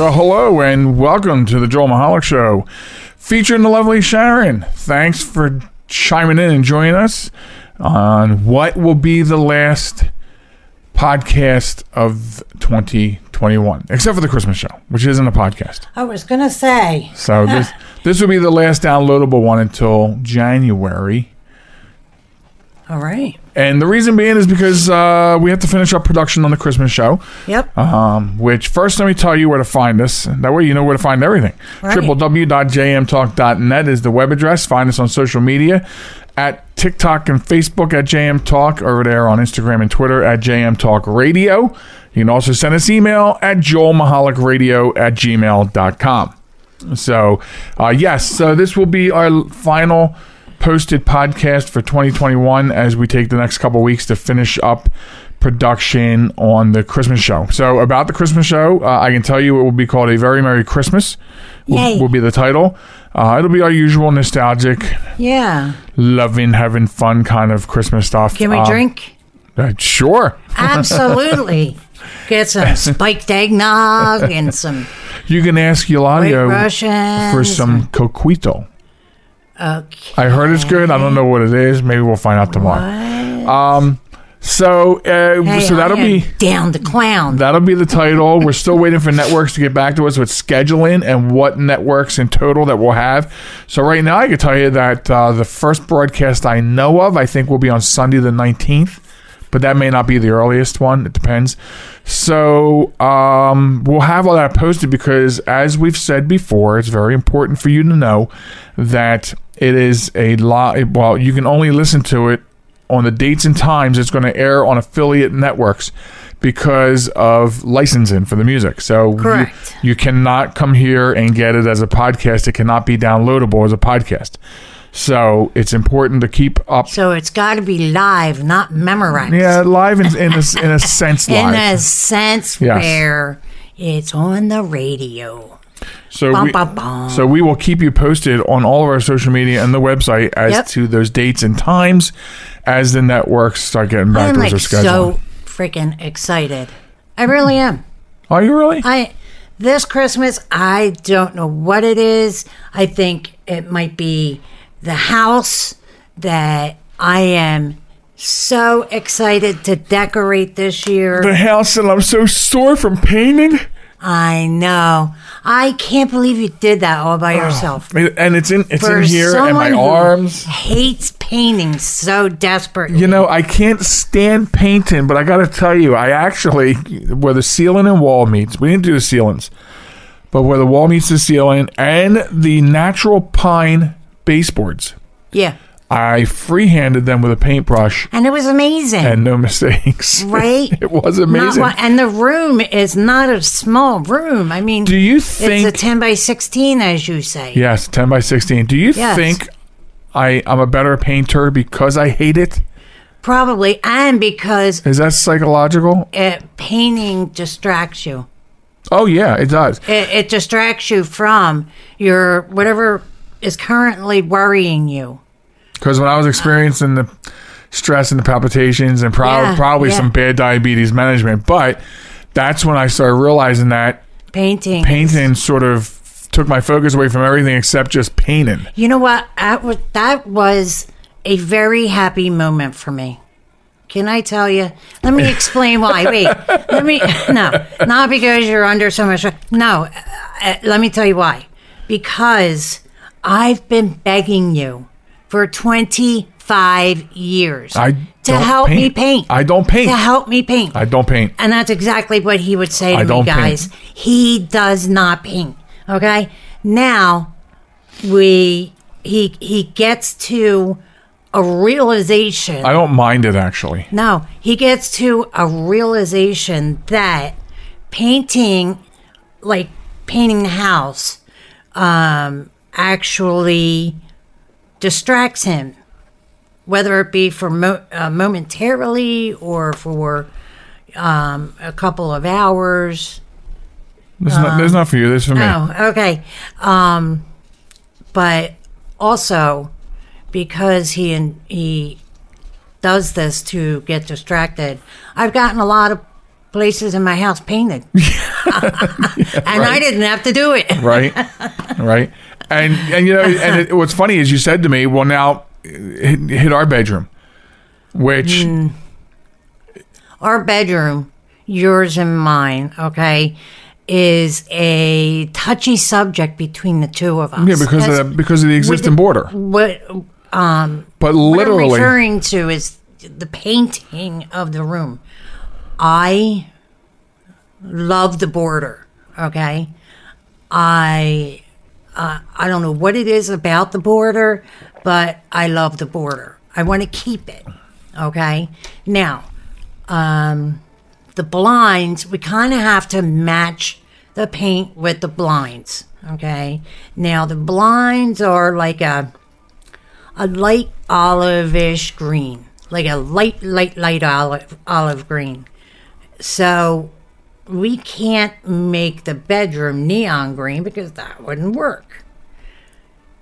Well, hello and welcome to the Joel Michalec Show, featuring the lovely Sharen. Thanks for chiming in and joining us on what will be the last podcast of 2021, except for the Christmas show, which isn't a podcast. I was gonna say, So this this will be the last downloadable one until January. all right. And the reason being is because uh, we have to finish up production on the Christmas show. Yep. Um, which first let me tell you where to find us. That way you know where to find everything. Right. www.jmtalk.net is the web address. Find us on social media at TikTok and Facebook at JM Talk, over there on Instagram and Twitter at JM Talk Radio. You can also send us email at joelmichalecradio at gmail.com. So, uh, yes, so this will be our final posted podcast for 2021 as we take the next couple weeks to finish up production on the Christmas show. So, about the Christmas show, uh, I can tell you it will be called A Very Merry Christmas, will, will be the title. Uh, it'll be our usual nostalgic, Yeah. loving, having fun kind of Christmas stuff. Can we Um, drink? uh, sure. Absolutely. Get some spiked eggnog and some You can ask Russians. for some coquito. Okay. I heard it's good. I don't know what it is. Maybe we'll find out tomorrow. Um, so, uh, Hey, so that'll am be down the clown. that'll be the title. We're still waiting for networks to get back to us with scheduling and what networks in total that we'll have. So right now, I can tell you that uh, the first broadcast I know of, I think, will be on Sunday the nineteenth. But that may not be the earliest one. It depends. So um, we'll have all that posted because, as we've said before, it's very important for you to know that it is a lot. Well, you can only listen to it on the dates and times it's going to air on affiliate networks because of licensing for the music. So you, Correct. you cannot come here and get it as a podcast. It cannot be downloadable as a podcast. So it's important to keep up. So it's got to be live, not memorized. Yeah, live in, in, a, in a sense, In a sense Yes. where it's on the radio. So Bum, we, bum, bum. so we will keep you posted on all of our social media and the website as Yep. to those dates and times as the networks start getting back I'm to like their schedule. so freaking excited. I really am. Are you really? I this Christmas I don't know what it is. I think it might be the house that I am so excited to decorate this year. the house and I'm so sore from painting. I know. I can't believe you did that all by ah. yourself. And it's in it's For in here and my who arms. hates painting so desperately. You know, I can't stand painting, but I got to tell you, I actually where the ceiling and wall meets. We didn't do the ceilings, but where the wall meets the ceiling and the natural pine baseboards, yeah. I freehanded them with a paintbrush And it was amazing. and no mistakes. Right? it was amazing. one- and the room is not a small room. I mean, Do you think it's a 10 by 16, as you say. yes, ten by sixteen. Do you Yes. think I I'm a better painter because I hate it? Probably. And because Is that psychological? it, painting distracts you, Oh yeah, it does. it, it distracts you from your whatever is currently worrying you. Because when I was experiencing the stress and the palpitations and prob- Yeah, probably yeah. some bad diabetes management, but that's when I started realizing that Painting. painting sort of took my focus away from everything except just painting. You know what? That was, that was a very happy moment for me. Can I tell you? Let me explain why. Wait, let me. No, not because you're under so much. No, uh, uh, let me tell you why. Because I've been begging you for 25 years I to help me paint. paint. I don't paint. To help me paint. I don't paint. And that's exactly what he would say I to me, don't paint. guys. He does not paint. Okay? Now, we he he gets to a realization. I don't mind it actually. No, he gets to a realization that painting, like painting the house, um, actually distracts him, whether it be for mo- uh, momentarily or for um, a couple of hours. This is, not, this is not for you. This is for me. Oh, okay. Um, but also because he and he does this to get distracted, I've gotten a lot of places in my house painted, and I didn't have to do it. right right and and you know and it, what's funny is you said to me well now hit, hit our bedroom which Our bedroom, yours and mine, okay, is a touchy subject between the two of us. yeah because That's of the, because of the existing border what um but What I'm literally referring to is the painting of the room. I love the border. Okay, I uh, I don't know what it is about the border, but I love the border. I want to keep it. Okay, now um, the blinds we kind of have to match the paint with the blinds. Okay, now the blinds are like a a light olive-ish green, like a light, light, light olive olive green. So we can't make the bedroom neon green because that wouldn't work.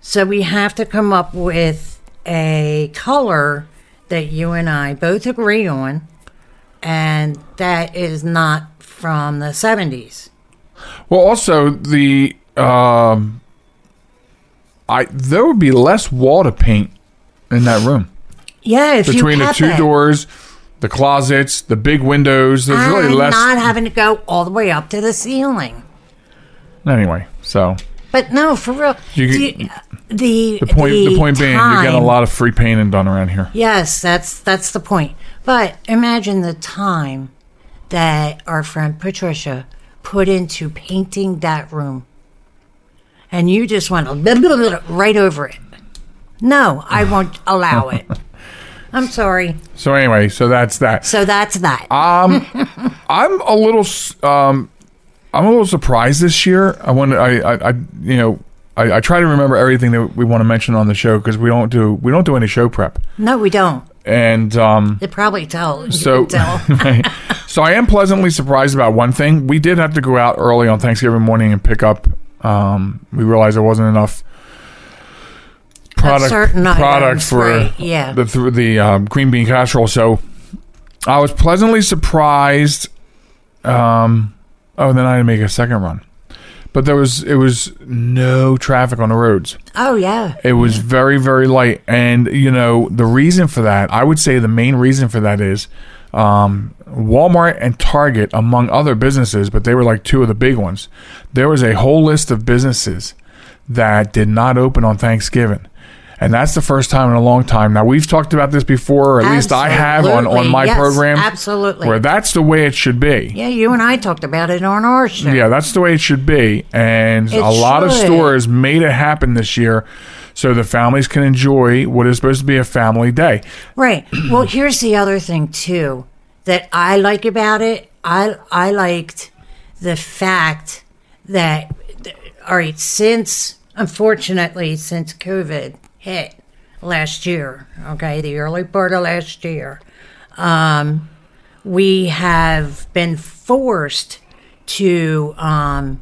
So we have to come up with a color that you and I both agree on, and that is not from the 70s. well also the um i there would be less wall to paint in that room Yeah, if between the two doors the closets the big windows there's really and less not having to go all the way up to the ceiling. anyway so But no, for real. You you- the the point the, point being you're getting a lot of free painting done around here Yes, that's that's the point. But imagine the time that our friend Patricia put into painting that room, and you just went right over it. No, I won't allow it. I'm sorry. so anyway so that's that So that's that. Um, I'm a little, um, I'm a little surprised this year. I want, I, I, I you know, I, I try to remember everything that we want to mention on the show because we don't do, we don't do any show prep, no, we don't. and um, It probably tell. You so, so I am pleasantly surprised about one thing. We did have to go out early on Thanksgiving morning and pick up. Um, we realized there wasn't enough product certain product items, for right, yeah. the th- the um, green bean casserole. So I was pleasantly surprised. Um, oh, then I had to make a second run, but there was it was no traffic on the roads. oh yeah. It was very, very light. And, you know, the reason for that, I would say the main reason for that is um, Walmart and Target, among other businesses, but they were like two of the big ones. There was a whole list of businesses that did not open on Thanksgiving. And that's the first time in a long time. Now, we've talked about this before, or at least I have on, on my Yes, program, absolutely. where that's the way it should be. Yeah, you and I talked about it on our show. Yeah, that's the way it should be. And It a lot of stores made it happen this year so the families can enjoy what is supposed to be a family day. Right. Well, here's the other thing too that I like about it. I I liked the fact that all right, since unfortunately since COVID hit last year, okay, the early part of last year, um, we have been forced to um,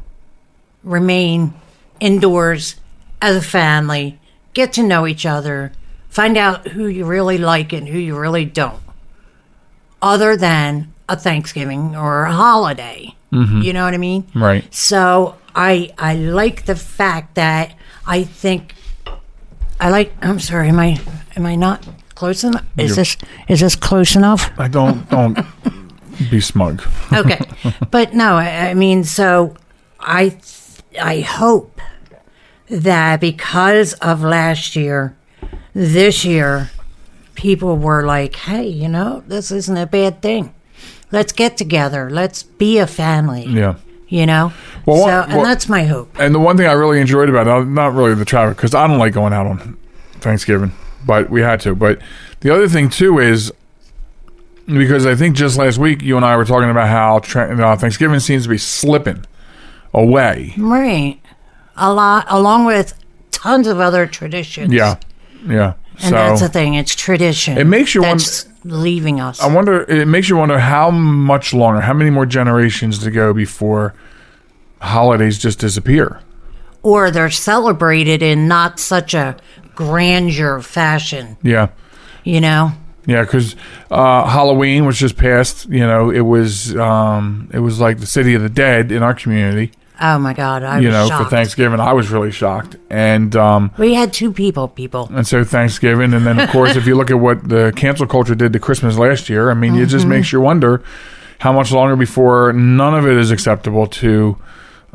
remain indoors as a family, get to know each other, find out who you really like and who you really don't, other than a Thanksgiving or a holiday. You know what I mean? Right. So I I like the fact that I think I like. I'm sorry. Am I am I not close enough? Is You're- this is this close enough? I don't don't be smug. okay but no I, I mean so i i hope that because of last year this year people were like hey you know this isn't a bad thing let's get together let's be a family Yeah. You know. Well, so, and what- that's my hope. And the one thing I really enjoyed about it, not really the traffic, because I don't like going out on Thanksgiving, but we had to. But the other thing too is because I think just last week you and I were talking about how tra- Thanksgiving seems to be slipping away. Right. A lot, along with tons of other traditions. Yeah, yeah. And that's the thing. It's tradition. It makes you wonder- leaving us. I wonder. It makes you wonder how much longer, how many more generations to go before holidays just disappear. or they're celebrated in not such a grandeur fashion. Yeah. You know. Yeah, because uh, Halloween was just passed. You know, it was um, it was like the city of the dead in our community. Oh my God! I you was know, shocked. for Thanksgiving, I was really shocked, and um, We had two people. People. and so Thanksgiving, and then of course, if you look at what the cancel culture did to Christmas last year, I mean, it Mm-hmm. just makes you wonder how much longer before none of it is acceptable to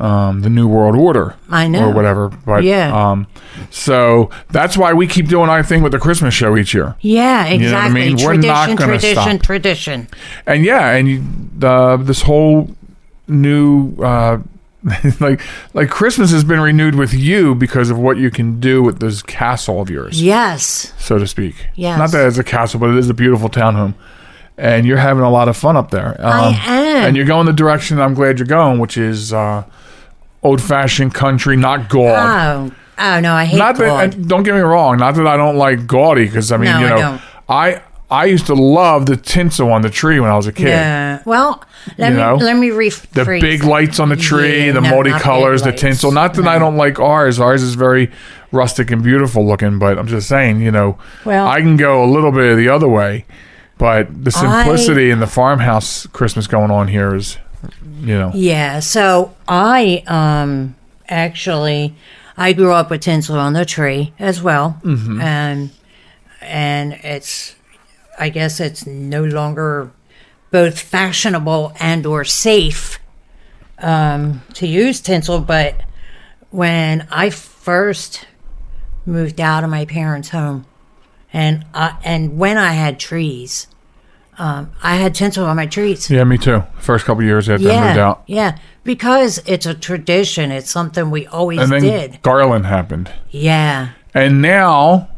um, the New World Order. I know. or whatever. But Yeah. um, so that's why we keep doing our thing with the Christmas show each year. Yeah, exactly. know what I mean? We're Tradition, not gonna tradition, stop. tradition. and yeah, and you, uh, this whole new uh, like like Christmas has been renewed with you because of what you can do with this castle of yours, Yes. so to speak. Yes. not that it's a castle, but it is a beautiful townhome, and you're having a lot of fun up there. Um, I am. and you're going the direction I'm glad you're going, which is uh, old fashioned country, not gaudy. Oh, oh no, I hate not that, don't get me wrong, not that I don't like gaudy, because I mean, No, you know. I I used to love the tinsel on the tree when I was a kid. Yeah. Well, let You me know, let me rephrase. the big lights on the tree, Yeah, the no, multicolors, the tinsel. Not that I don't like ours. Ours is very rustic and beautiful looking, but I'm just saying, you know, Well- I can go a little bit the other way, but the simplicity and the farmhouse Christmas going on here is, you know, Yeah. So I um actually I grew up with tinsel on the tree as well, Mm-hmm. and and it's I guess it's no longer both fashionable and or safe um, to use tinsel. But when I first moved out of my parents' home, and I, and when I had trees, um, I had tinsel on my trees. yeah, me too. First couple years after I moved out, Yeah, because it's a tradition. It's something we always and then did. Garland happened, Yeah. and now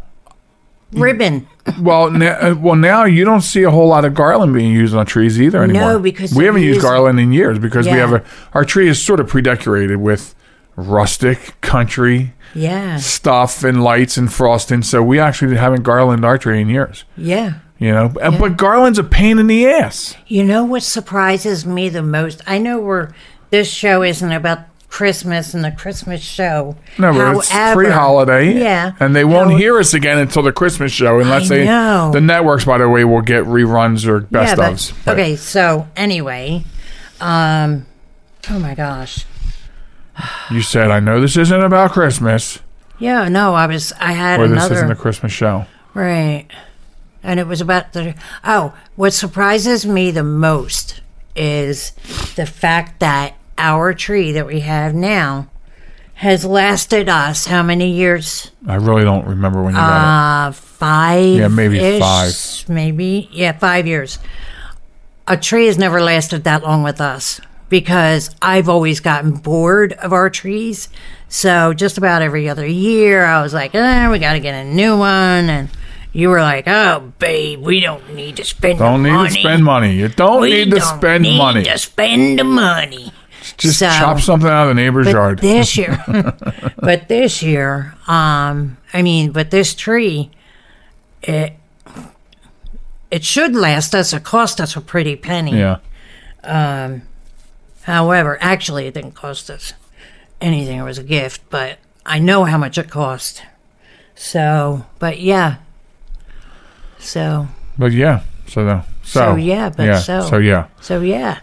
Ribbon. Well, now, uh, well, now you don't see a whole lot of garland being used on trees either anymore. No, because we haven't used garland in years because we have a our tree is sort of pre-decorated with rustic country Yeah. stuff and lights and frosting. So we actually haven't garlanded our tree in years. Yeah. You know, And- but garland's a pain in the ass. You know what surprises me the most? I know we're this show isn't about Christmas and the Christmas show. No, but it's pre-holiday. Yeah. and they won't How- hear us again until the Christmas show, unless I they know. the networks, by the way, will get reruns or best yeah, ofs. but, okay, so anyway, um oh my gosh. You said, "I know this isn't about Christmas, Yeah, no, I was I had or this another isn't a Christmas show." Right. And it was about the. Oh, what surprises me the most is the fact that our tree that we have now has lasted us how many years? I really don't remember when you got it. Uh, five. Yeah, maybe five. Maybe, yeah, five years. A tree has never lasted that long with us because I've always gotten bored of our trees. So just about every other year, I was like, eh, we got to get a new one. And you were like, oh, babe, we don't need to spend. Don't need money. to spend money. You don't We need to don't spend need money. to spend the money. Just So- chop something out of the neighbor's But yard. this year, but this year, um, I mean, but this tree, it it should last us. It cost us a pretty penny. yeah. However, actually, it didn't cost us anything. It was a gift, but I know how much it cost. So, but yeah. So, But yeah. So the, so, So, yeah, but yeah. so. so yeah. so yeah.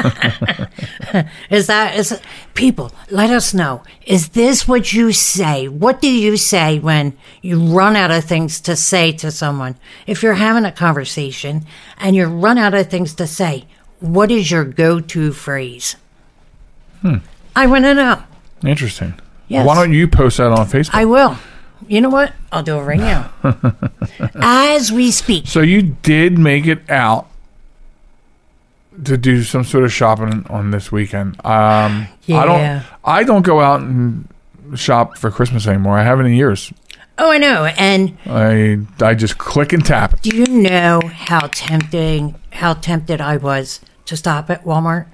is that is people? Let us know. Is this what you say? What do you say when you run out of things to say to someone? If you're having a conversation and you run out of things to say, what is your go-to phrase? Hmm. I want to know. Interesting. Yes. Why don't you post that on Facebook? I will. You know what? I'll do it right now. As we speak. so you did make it out to do some sort of shopping on this weekend. Um, I don't. I don't go out and shop for Christmas anymore. I haven't in years. Oh, I know. And I I just click and tap. do you know how tempting, how tempted I was to stop at Walmart?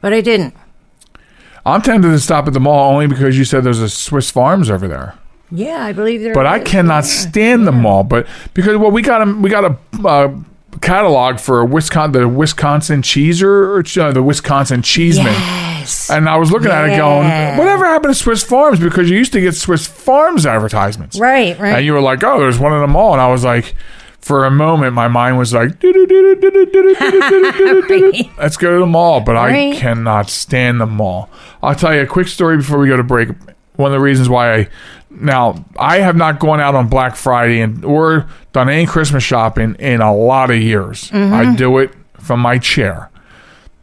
But I didn't. I'm tempted to stop at the mall only because you said there's a Swiss Farms over there. Yeah, I believe there. But I is. cannot stand the mall. But because well, we got a we got a uh, catalog for Wisconsin the Wisconsin cheeser or uh, the Wisconsin cheeseman. Yes. And I was looking at it going, whatever happened to Swiss Farms? Because you used to get Swiss Farms advertisements. Right, right. And you were like, oh, there's one in the mall. And I was like, for a moment, my mind was like, Right. let's go to the mall. But I cannot stand the mall. I'll tell you a quick story before we go to break. One of the reasons why I, now, I have not gone out on Black Friday and or done any Christmas shopping in a lot of years. I do it from my chair.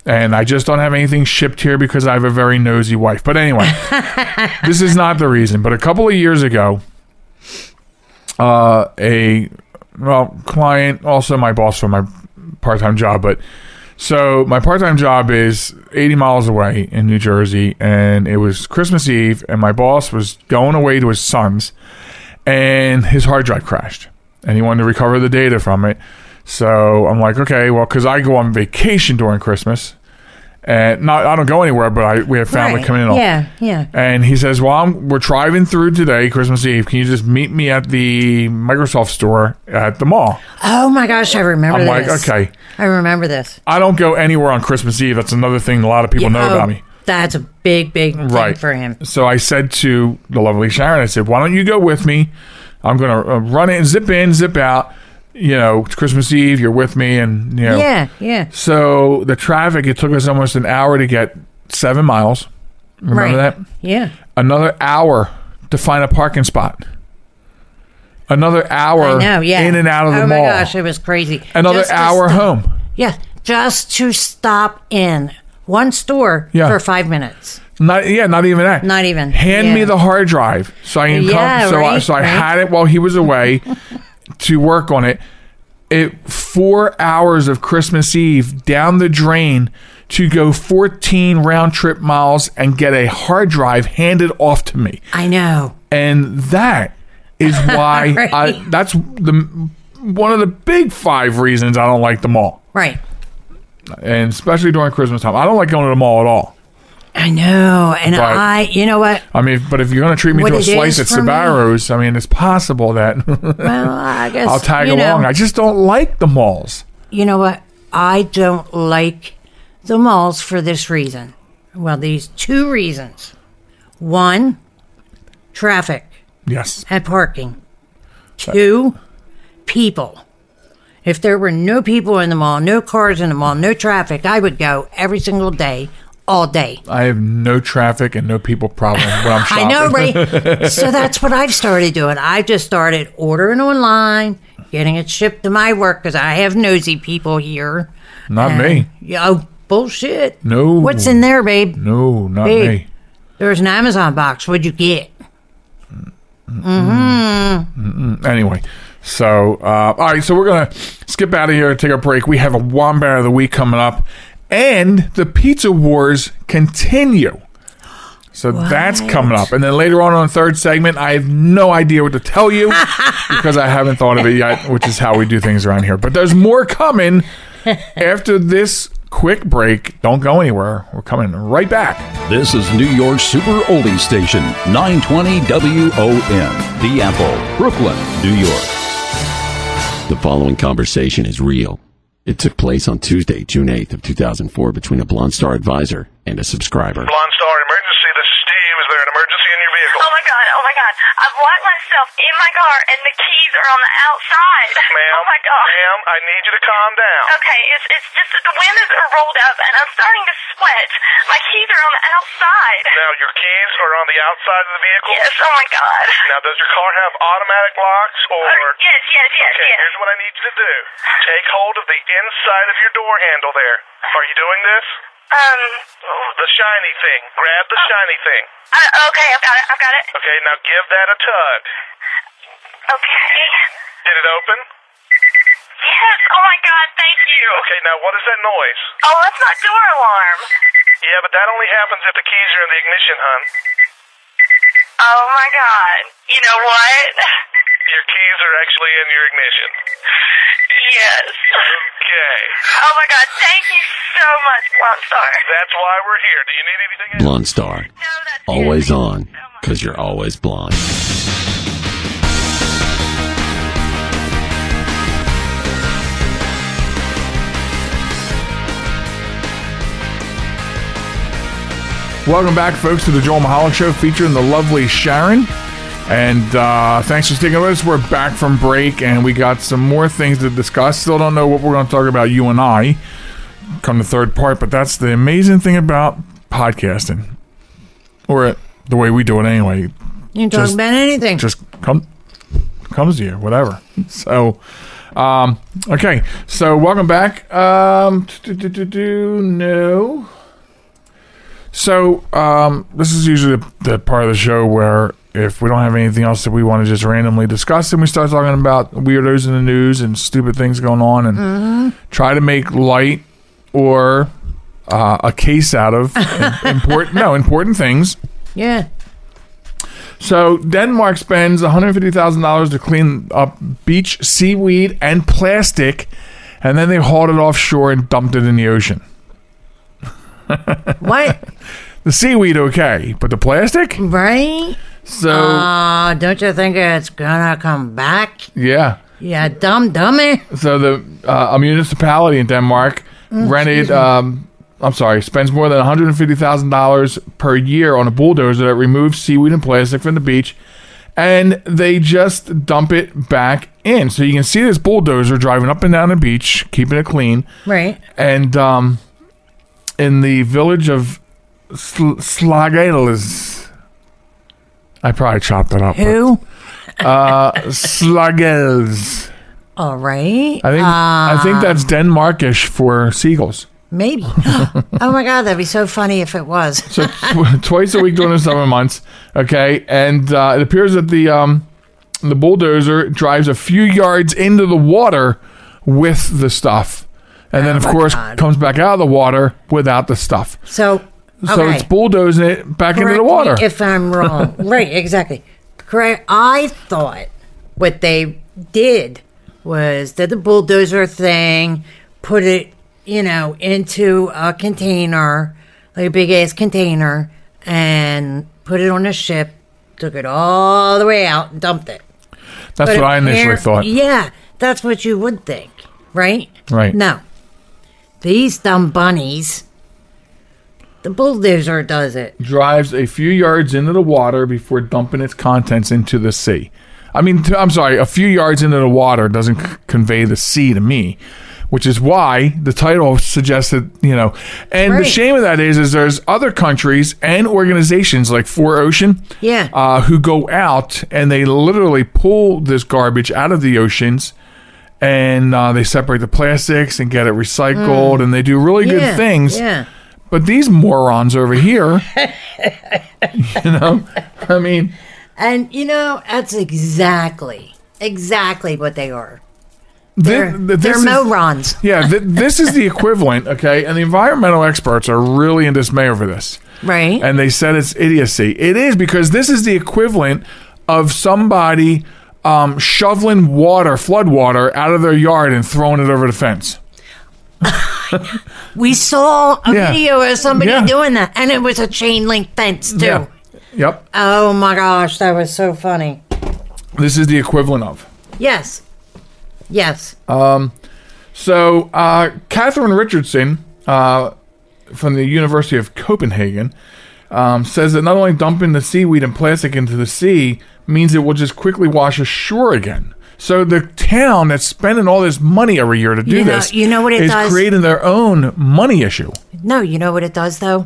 And I just don't have anything shipped here because I have a very nosy wife. But anyway, this is not the reason. But a couple of years ago, uh, a well client, also my boss for my part-time job, but so my part-time job is 80 miles away in New Jersey, and it was Christmas Eve, and my boss was going away to his son's, and his hard drive crashed, and he wanted to recover the data from it. So I'm like, okay, well, because I go on vacation during Christmas, and not I don't go anywhere, but I we have family Right. coming in. all- Yeah, yeah. and he says, "Well, I'm, we're driving through today, Christmas Eve. Can you just meet me at the Microsoft store at the mall?" Oh my gosh, I remember I'm like, "Okay, I remember this. I don't go anywhere on Christmas Eve. That's another thing a lot of people know Oh, about me." That's a big, big thing Right for him. So I said to the lovely Sharen, I said, "Why don't you go with me? I'm going to uh, run in, zip in, zip out. You know, it's Christmas Eve. You're with me, and you know." Yeah, yeah. So the traffic. It took us almost an hour to get seven miles. Remember right. that? Yeah. another hour to find a parking spot. Another hour I know, yeah. in and out of the oh mall. Oh my gosh, it was crazy. another Just hour stop- home. Yeah, just to stop in one store Yeah. for five minutes. Not yeah, not even that. Not even, Hand me the hard drive so I can Yeah, come. So I, right, so I right. had it while he was away to work on it. It four hours of Christmas Eve down the drain to go 14 round trip miles and get a hard drive handed off to me. I know. and that is why Right. I, that's the one of the big five reasons I don't like the mall, Right. and especially during Christmas time. I don't like going to the mall at all. I know. And But- I, you know what? I mean, but if you're going to treat me to a slice at Sbarro's, I mean, it's possible that Well, I guess I'll tag along. Know, I just don't like the malls. you know what? I don't like the malls for this reason. Well, these two reasons. One, traffic Yes, and parking. Two, people. If there were no people in the mall, no cars in the mall, no traffic, I would go every single day, all day. I have no traffic and no people problem when I'm I know, right? so that's what I've started doing. I've just started ordering online, getting it shipped to my work because I have nosy people here. Not me. Yeah, oh, bullshit. No. What's in there, babe? No, not Babe. me. There's an Amazon box. What'd you get? Hmm. Anyway, so uh, all right, so we're gonna skip out of here and take a break. We have a wombat of the week coming up, and the pizza wars continue. So that's coming up, and then later on on the third segment, I have no idea what to tell you because I haven't thought of it yet, which is how we do things around here. But there's more coming after this quick break. Don't go anywhere. We're coming right back. This is New York's Super Oldie Station, 920 WON, The Apple, Brooklyn, New York. The following conversation is real. It took place on Tuesday, June 8th of 2004 between a Blonde Star advisor and a subscriber. Blonde Star Emergency. This is Steve. Is there an emergency in your vehicle? Oh my god, oh my god. I've locked myself in my car and the keys are on the outside. Ma'am, Oh my god. ma'am, I need you to calm down. Okay, it's it's just that the windows are rolled up and I'm starting to sweat. My keys are on the outside. Now, your keys are on the outside of the vehicle? Yes, oh my god. Now, does your car have automatic locks or... Uh, yes, yes, yes, Okay, yes. here's what I need you to do. Take hold of the inside of your door handle there. Are you doing this? Um, Oh, the shiny thing. Grab the shiny thing. uh, okay, I've got it, I've got it. Okay, now give that a tug. Okay. Did it open? Yes. Oh my God. Thank you. Okay, now what is that noise? Oh, that's not door alarm. Yeah, but that only happens if the keys are in the ignition, hun. Oh my God. You know what? Your keys are actually in your ignition. Yes. Okay. Oh my God. Thank you so much, Blonde Star. That's why we're here. Do you need anything else? Blonde Star. No, that's Always oh it. on, because you're always blonde. Welcome back, folks, to the Joel Michalec Show featuring the lovely Sharen. And uh, thanks for sticking with us. We're back from break and we got some more things to discuss. Still don't know what we're going to talk about, you and I, come the third part, but that's the amazing thing about podcasting. Or the way we do it anyway. You can talk Just- about anything. Just come comes to you, whatever. So, um, okay. So, welcome back. Um, no. So, um, this is usually the, the part of the show where if we don't have anything else that we want to just randomly discuss, then we start talking about weirdos in the news and stupid things going on and try to make light or uh, a case out of important no important things. yeah. So Denmark spends $150,000 to clean up beach seaweed and plastic, and then they hauled it offshore and dumped it in the ocean. What? The seaweed, okay, but the plastic? right? So, Uh, don't you think it's gonna come back? yeah. Yeah, dumb dummy. So the uh, a municipality in Denmark rented. Um, I'm sorry, spends more than 150 thousand dollars per year on a bulldozer that removes seaweed and plastic from the beach, and they just dump it back in. So you can see this bulldozer driving up and down the beach, keeping it clean. Right. And um, in the village of Sl- Slagels, I probably chopped it up. but- Who? Uh, Slagels. All right. I think I think that's Denmarkish for seagulls. Maybe. oh my god, that'd be so funny if it was. So tw- twice a week during the summer months. Okay, and uh, it appears that the um, the bulldozer drives a few yards into the water with the stuff, and then of Oh course God. comes back out of the water without the stuff. So, okay. So it's bulldozing it back into Correct the me water. if I'm wrong. right, exactly. Correct. I thought what they did was did the bulldozer thing, put it, you know, into a container, like a big ass container, and put it on a ship, took it all the way out and dumped it. That's But what I initially thought. Yeah, that's what you would think, right? Right. No. These dumb bunnies, the bulldozer does it. drives a few yards into the water before dumping its contents into the sea. I mean, I'm sorry, a few yards into the water doesn't c- convey the sea to me, which is why the title suggests that, you know, and the shame of that is, is there's other countries and organizations like Four Ocean, Yeah. uh, who go out and they literally pull this garbage out of the oceans and uh, they separate the plastics and get it recycled and they do really yeah. good things. Yeah. But these morons over here, you know, I mean, And you know, that's exactly, exactly what they are. They're, th- they're is- morons. Yeah, th- this is the equivalent, okay? And the environmental experts are really in dismay over this. Right. And they said it's idiocy. It is because this is the equivalent of somebody um, shoveling water, flood water, out of their yard and throwing it over the fence. we saw a Yeah. video of somebody Yeah. doing that, and it was a chain link fence, too. Yeah. Yep. Oh my gosh, that was so funny. This is the equivalent of. Yes. Yes. So, uh, Katherine Richardson uh, from the University of Copenhagen um, says that not only dumping the seaweed and plastic into the sea means it will just quickly wash ashore again. So the town that's spending all this money every year to do You know- this, you know what it is does? creating their own money issue. no, you know what it does, though?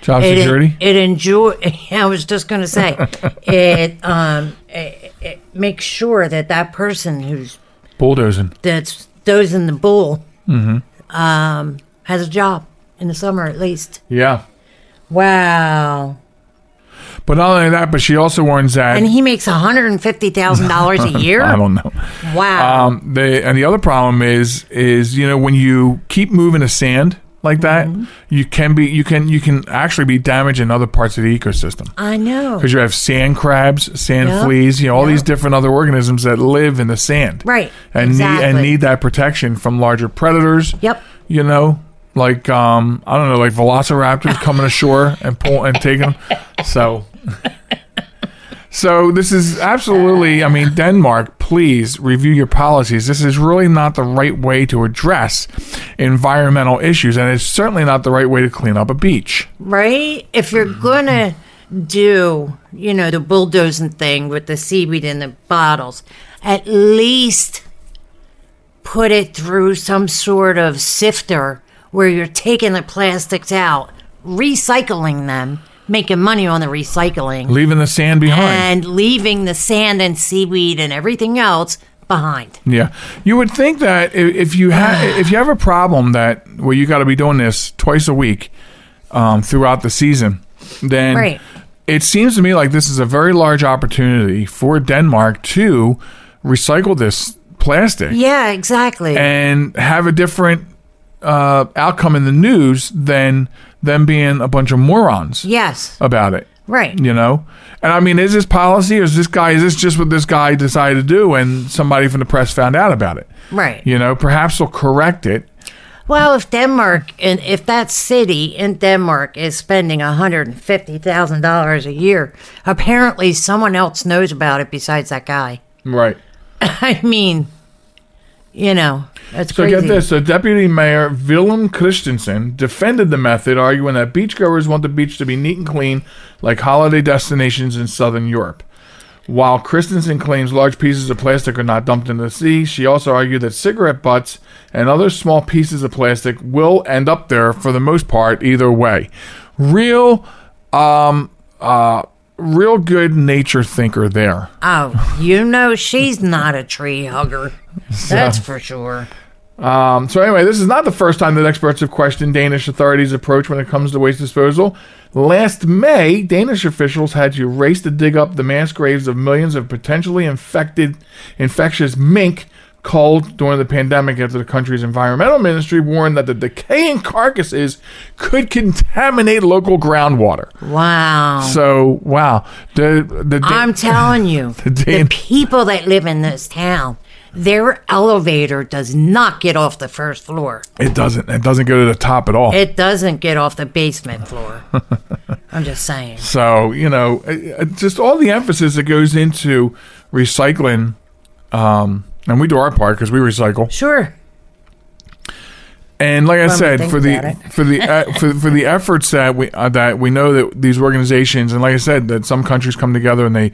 Job It, security. it enjoy. I was just going to say, it um, it, it makes sure that that person who's bulldozing. that's dozing the bull Mm-hmm. um, has a job in the summer at least. Yeah. Wow. But not only that, but she also warns that And he makes $150,000 a year? I don't know. Wow. Um, the and the other problem is is you know when you keep moving the sand like that, Mm-hmm. you can be you can you can actually be damaging other parts of the ecosystem I know. because you have sand crabs, sand Yep. fleas, you know all Yep. these different other organisms that live in the sand, Right. And need and need that protection from larger predators. Yep. You know, like um, I don't know, like velociraptors coming ashore and pull and taking them. So. So this is absolutely, I mean, Denmark, please review your policies. This is really not the right way to address environmental issues, and it's certainly not the right way to clean up a beach. right? If you're mm-hmm. gonna do, you know, the bulldozing thing with the seaweed in the bottles, at least put it through some sort of sifter where you're taking the plastics out, recycling them, making money on the recycling, Leaving the sand behind. and leaving the sand and seaweed and everything else behind. Yeah, you would think that if you have if you have a problem that where you got to be doing this twice a week um, throughout the season, then Right. it seems to me like this is a very large opportunity for Denmark to recycle this plastic. Yeah, exactly. and have a different uh, outcome in the news than them being a bunch of morons yes, about it. right. You know, and I mean, is this policy or is this guy? Is this just what this guy decided to do, and somebody from the press found out about it? Right. You know, perhaps they'll correct it. Well, if Denmark and if that city in Denmark is spending $150,000 a year, apparently someone else knows about it besides that guy. Right. I mean, you know, that's So crazy. get this: so Deputy Mayor Willem Christensen defended the method, arguing that beachgoers want the beach to be neat and clean, like holiday destinations in southern Europe. While Christensen claims large pieces of plastic are not dumped into the sea, she also argued that cigarette butts and other small pieces of plastic will end up there for the most part either way. Real, um, uh, real good nature thinker there. Oh, you know she's not a tree hugger. That's for sure. Um, so anyway, this is not the first time that experts have questioned Danish authorities' approach when it comes to waste disposal. Last May, Danish officials had to race to dig up the mass graves of millions of potentially infected, infectious mink culled during the pandemic after the country's environmental ministry warned that the decaying carcasses could contaminate local groundwater. Wow. So, wow. The, the, I'm telling you, The the, people that live in this town, their elevator does not get off the first floor. it doesn't, it doesn't go to the top at all. It doesn't get off the basement floor. I'm just saying. So you know, just all the emphasis that goes into recycling, um, and we do our part because we recycle. Sure. And like I When said, for the for the uh, for for the efforts that we uh, that we know that these organizations, and like I said, that some countries come together and they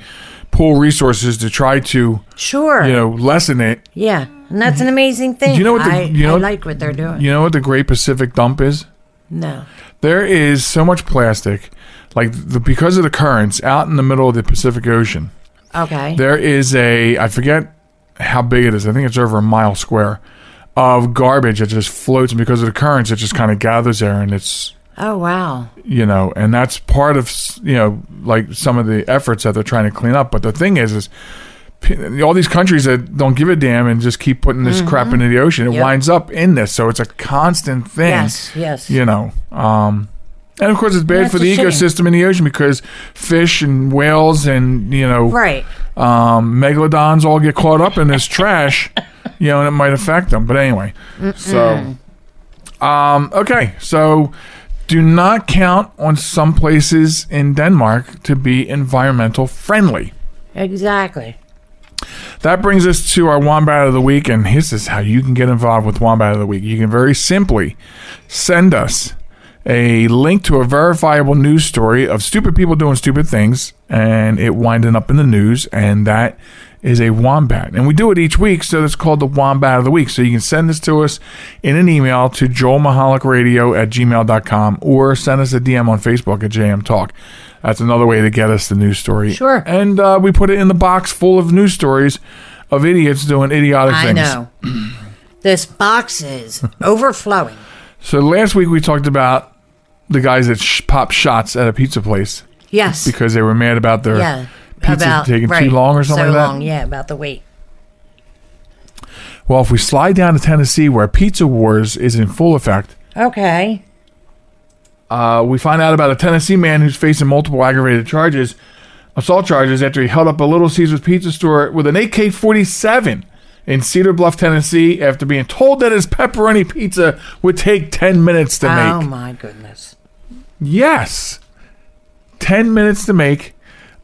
pool resources to try to Sure. you know lessen it. yeah. And that's an amazing thing. Do You know what the- I, you know- I like what they're doing. You know what the Great Pacific Dump is? no. There is so much plastic, like the, because of the currents out in the middle of the Pacific Ocean. Okay. There is a I forget how big it is. I think it's over a mile square of garbage that just floats, and because of the currents, it just kind of gathers there, and it's oh, wow. you know, and that's part of you know like some of the efforts that they're trying to clean up. But the thing is, is all these countries that don't give a damn and just keep putting this crap into the ocean, it Yep. winds up in this. So it's a constant thing. Yes, yes. You know. Um, and of course, it's bad for the shame. ecosystem in the ocean because fish and whales and you know Right. um, megalodons all get caught up in this trash, you know, and it might affect them. But anyway, so um, okay, so do not count on some places in Denmark to be environmental friendly. Exactly. That brings us to our Wombat of the Week, and this is how you can get involved with Wombat of the Week. You can very simply send us a link to a verifiable news story of stupid people doing stupid things and it winding up in the news, and that is a wombat. And we do it each week, so it's called the Wombat of the Week. So you can send this to us in an email to joelmichalecradio at gmail.com or send us a DM on Facebook at JM Talk. That's another way to get us the news story. Sure. And uh, we put it in the box full of news stories of idiots doing idiotic I things. I know. this box is overflowing. So last week we talked about the guys that sh- pop shots at a pizza place. Yes. because they were mad about their yeah. pizza about, taking right, too long or something so like that. long, yeah, about the wait. Well, if we slide down to Tennessee, where Pizza Wars is in full effect, Okay. uh, we find out about a Tennessee man who's facing multiple aggravated charges, assault charges, after he held up a Little Caesars pizza store with an AK 47 in Cedar Bluff, Tennessee, after being told that his pepperoni pizza would take 10 minutes to make. Oh make. my goodness. Yes. 10 minutes to make.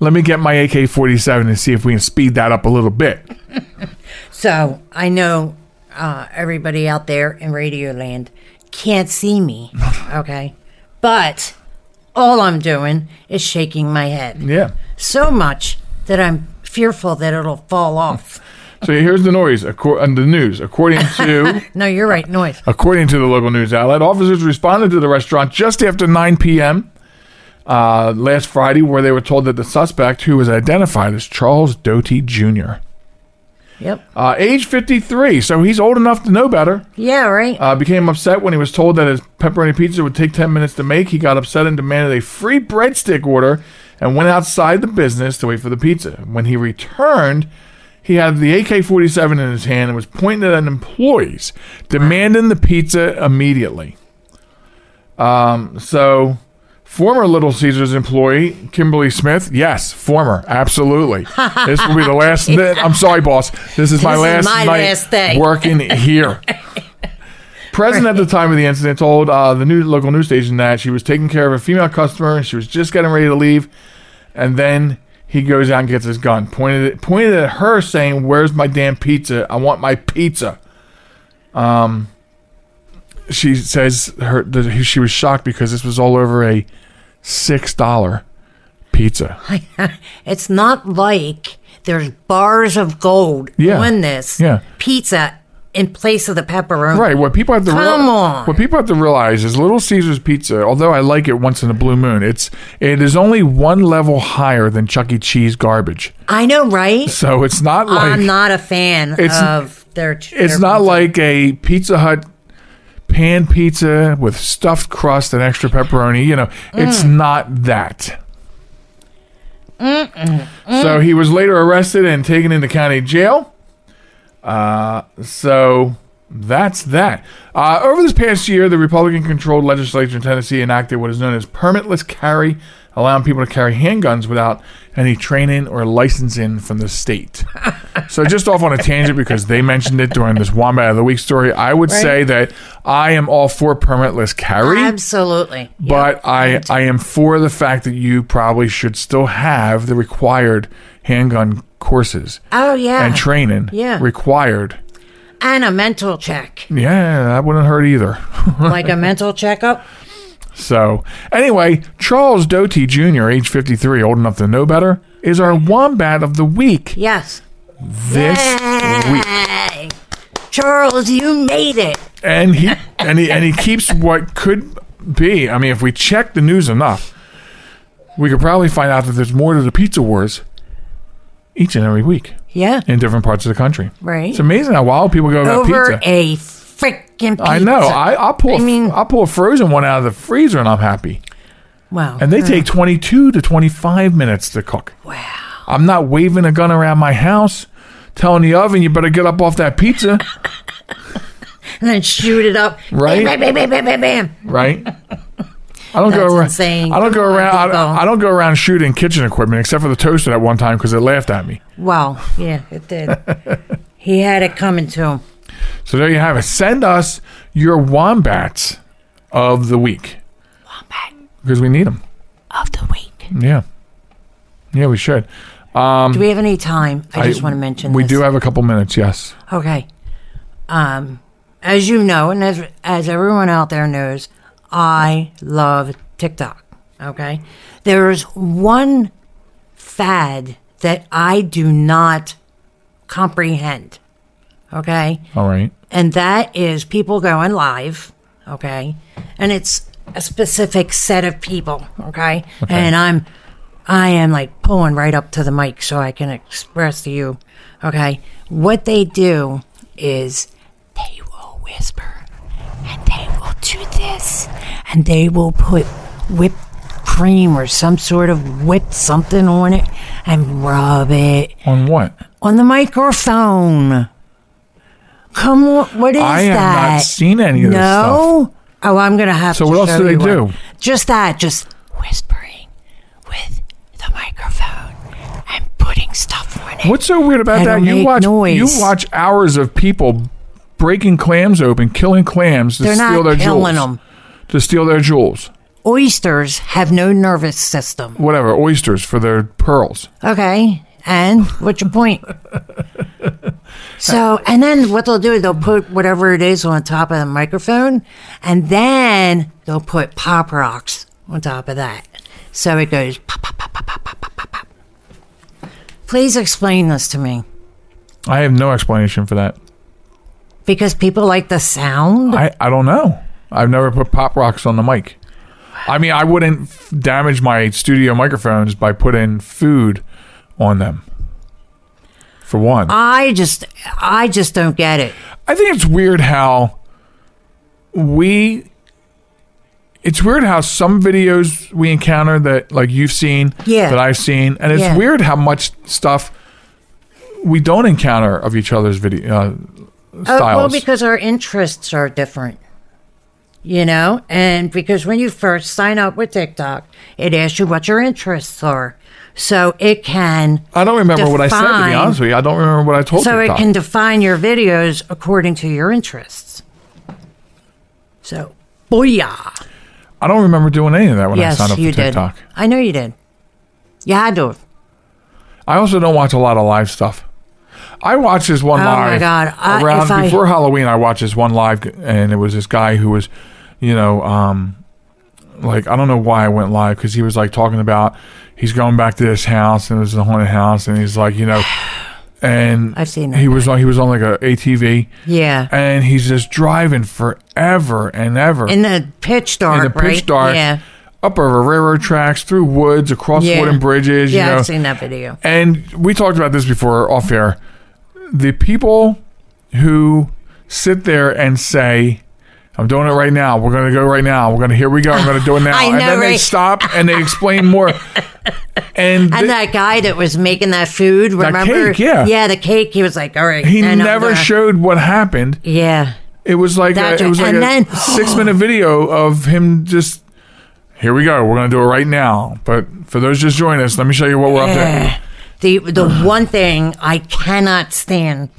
Let me get my AK 47 and see if we can speed that up a little bit. So I know uh, everybody out there in Radioland can't see me, okay? But all I'm doing is shaking my head Yeah. so much that I'm fearful that it'll fall off. So here's the noise, and the news. According to No, you're right, noise. According to the local news outlet, officers responded to the restaurant just after 9 p.m. Uh, last Friday, where they were told that the suspect, who was identified as Charles Doty Jr., Yep. uh, age 53, so he's old enough to know better, Yeah, right. uh, became upset when he was told that his pepperoni pizza would take 10 minutes to make. He got upset and demanded a free breadstick order and went outside the business to wait for the pizza. When he returned, he had the AK 47 in his hand and was pointing at employees, demanding the pizza immediately. Um, so, former Little Caesars employee, Kimberly Smith, yes, former, absolutely. this will be the last. I'm sorry, boss. This is my This is last my night last day. working here. Present at the time of the incident told uh, the new local news station that she was taking care of a female customer and she was just getting ready to leave, and then he goes out and gets his gun, pointed at, pointed at her, saying, "Where's my damn pizza? I want my pizza." Um, she says her she was shocked because this was all over a six dollar pizza. It's not like there's bars of gold Yeah. on this Yeah. pizza in place of the pepperoni. Right. What people have to Come real- on. what people have to realize is Little Caesars Pizza. Although I like it once in a blue moon, it's it is only one level higher than Chuck E. Cheese garbage. I know, right? So it's not like I'm not a fan It's- of their. it's their not pizza. like a Pizza Hut pan pizza with stuffed crust and extra pepperoni. You know, it's Mm. not that. So he was later arrested and taken into county jail. Uh, so that's that. Uh, over this past year, the Republican-controlled legislature in Tennessee enacted what is known as permitless carry, allowing people to carry handguns without any training or licensing from the state. so just off on a tangent because they mentioned it during this Wombat of the Week story, I would say that I am all for permitless carry. Absolutely. But I, I am for the fact that you probably should still have the required handgun courses Oh yeah. and training Yeah. required. and a mental check, Yeah, that wouldn't hurt either. like a mental checkup. So, anyway, Charles Doty Jr., age 53, old enough to know better, is our Wombat of the Week Yes. this week. Charles, you made it. And he, and, he, and he keeps what could be. I mean, if we check the news enough, we could probably find out that there's more to the Pizza Wars each and every week Yeah. in different parts of the country. Right. It's amazing how wild people go about Over pizza. a freaking pizza. I know. I, I'll pull. I mean- I'll pull a frozen one out of the freezer, and I'm happy. wow. And they take 22 to 25 minutes to cook. Wow. I'm not waving a gun around my house, telling the oven you better get up off that pizza, And then shoot it up. Right? Bam, bam, bam, bam, bam, bam. right? I don't go around. insane. I don't go on, around. I, I don't go around shooting kitchen equipment, except for the toaster at one time because it laughed at me. Wow. Yeah, it did. he had it coming to him. So there you have it. Send us your wombats of the week Wombat because we need them. of the week. Yeah, yeah, we should. Do we have any time? I, just want to mention We this. do have a couple minutes. Yes. Okay. Um, as you know, and as as everyone out there knows, I love TikTok. Okay. There's one fad that I do not comprehend. Okay. All right. And that is people going live. Okay. And it's a specific set of people. Okay. And I'm, I am like pulling right up to the mic so I can express to you. Okay. What they do is they will whisper and they will do this and they will put whipped cream or some sort of whipped something on it and rub it On what? on the microphone. Come on, what is that? I have that? not seen any of this no. Oh, I'm gonna have So to what else do they do? one. Just that, just whispering with the microphone and putting stuff on it. What's so weird about that? You watch noise. you watch hours of people breaking clams open, killing clams to They're steal not their killing jewels. them. To steal their jewels. Oysters have no nervous system. Whatever, oysters for their pearls. Okay. And what's your point? so, and then what they'll do is they'll put whatever it is on top of the microphone, and then they'll put pop rocks on top of that. So it goes pop, pop, pop, pop, pop, pop, pop, pop. Please explain this to me. I have no explanation for that. Because people like the sound? I, I don't know. I've never put pop rocks on the mic. I mean, I wouldn't f- damage my studio microphones by putting food on them. For one, I just, I just don't get it. I think it's weird how we. It's weird how some videos we encounter that, like you've seen, Yeah. that I've seen, and it's Yeah. weird how much stuff we don't encounter of each other's video uh, Uh, well, because our interests are different, you know, and because when you first sign up with TikTok, it asks you what your interests are, so it can. I don't remember what I said. To be honest with you, I don't remember what I told So TikTok. it can define your videos according to your interests. So, booyah! I don't remember doing any of that when yes, I signed up for TikTok. did. I know you did. You had to. I also don't watch a lot of live stuff. I watched this one Oh my live God. I- around I- before Halloween. I watched this one live, and it was this guy who was, you know, um, like I don't know why I went live because he was like talking about he's going back to this house and it was a haunted house, and he's like, you know, and I've seen that he was on he was on like a ATV, Yeah. and he's just driving forever and ever In the pitch dark, in the pitch right? dark, Yeah. up over railroad tracks, through woods, across Yeah. wooden bridges. Yeah, you know, I've seen that video. and we talked about this before off air. The people who sit there and say, I'm doing it right now. We're going to go right now. We're going to, here we go. I'm going to do it now. I and know, then they stop and they explain more. And, And th- that guy that was making that food, remember? cake, yeah. Yeah, the cake. He was like, all right. he never gonna- showed what happened. Yeah. It was like a, it was like a then- six minute video of him just. Here we go. We're going to do it right now. But for those just joining us, let me show you what we're up to. The the one thing I cannot stand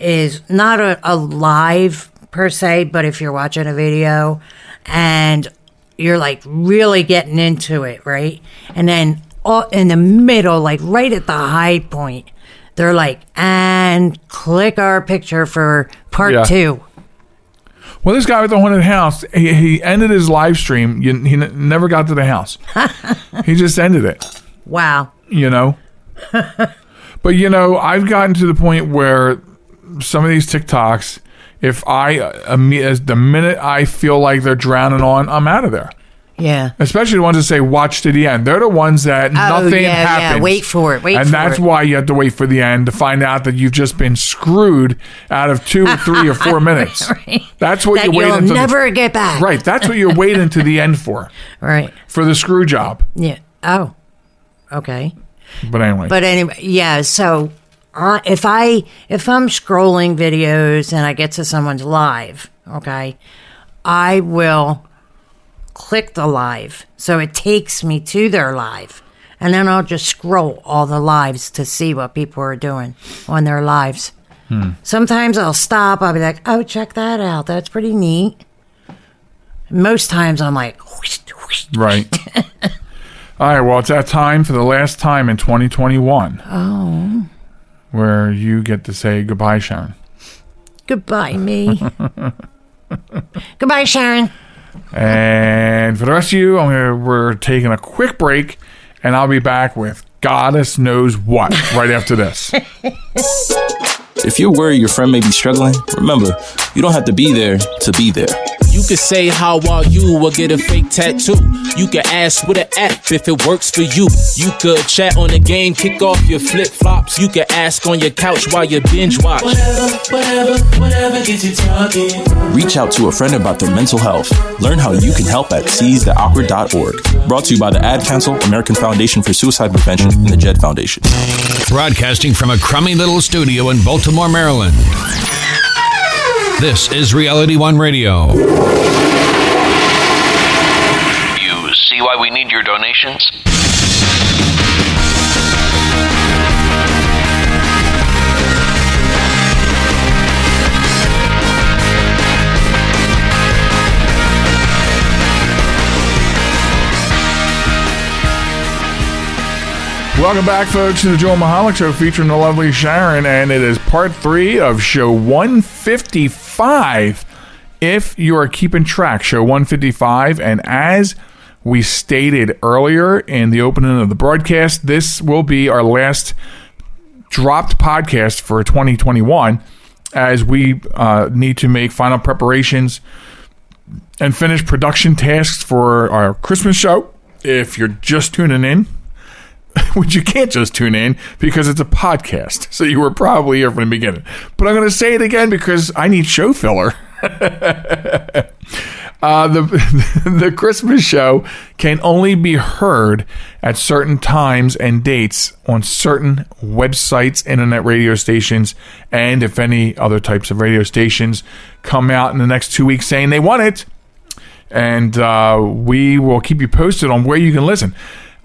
is not a, a live per se, but if you're watching a video and you're like really getting into it, right? And then all, in the middle, like right at the high point, they're like, and click our picture for part Yeah. two. Well, this guy with the haunted house, he, he ended his live stream. You- He n- never got to the house. he just ended it, Wow. you know? But, you know, I've gotten to the point where some of these TikToks, if I, uh, as the minute I feel like they're drowning on, I'm out of there. Yeah. Especially the ones that say watch to the end. They're the ones that nothing Oh, yeah, yeah. happens. Wait for it. Wait and that's it. why you have to wait for the end to find out that you've just been screwed out of two or three or four minutes. That's what That you wait you'll until the- never get back. Right. That's what you're waiting to the end for. Right. For the screw job. Yeah. Oh. Okay. But anyway. But anyway, yeah. So uh, if I if I'm scrolling videos and I get to someone's live, okay, I will click the live, so it takes me to their live, and then I'll just scroll all the lives to see what people are doing on their lives. Sometimes I'll stop. I'll be like, "Oh, check that out. That's pretty neat." Most times I'm like, whoosh, whoosh. right. All right. Well, it's that time for the last time in 2021. "Oh, Where you get to say goodbye, Sharen. goodbye, me." goodbye, Sharen. And for the rest of you, I'm gonna, we're taking a quick break, and I'll be back with Goddess knows what right after this. If you're worried your friend may be struggling, remember, you don't have to be there to be there. You can say how are you or get a fake tattoo. You can ask with an app if it works for you. You could chat on the game, kick off your flip flops. You can ask on your couch while you binge watch. Whatever, whatever, whatever gets you talking. Reach out to a friend about their mental health. Learn how you can help at seizetheawkward.org. Brought to you by the Ad Council, American Foundation for Suicide Prevention, and the JED Foundation. Broadcasting from a crummy little studio in Baltimore, Maryland. This is Reality One Radio. You see why we need your donations? Welcome back, folks, to the Joel Michalec Show featuring the lovely Sharen, and it is part three of show 155. If you are keeping track, show 155, and as we stated earlier in the opening of the broadcast, this will be our last dropped podcast for 2021 as we uh, need to make final preparations and finish production tasks for our Christmas show. If you're just tuning in, which you can't just tune in because it's a podcast. So you were probably here from the beginning. But I'm going to say it again because I need show filler. uh, the the Christmas show can only be heard at certain times and dates on certain websites, internet radio stations, and if any other types of radio stations come out in the next two weeks saying they want it, and uh, we will keep you posted on where you can listen.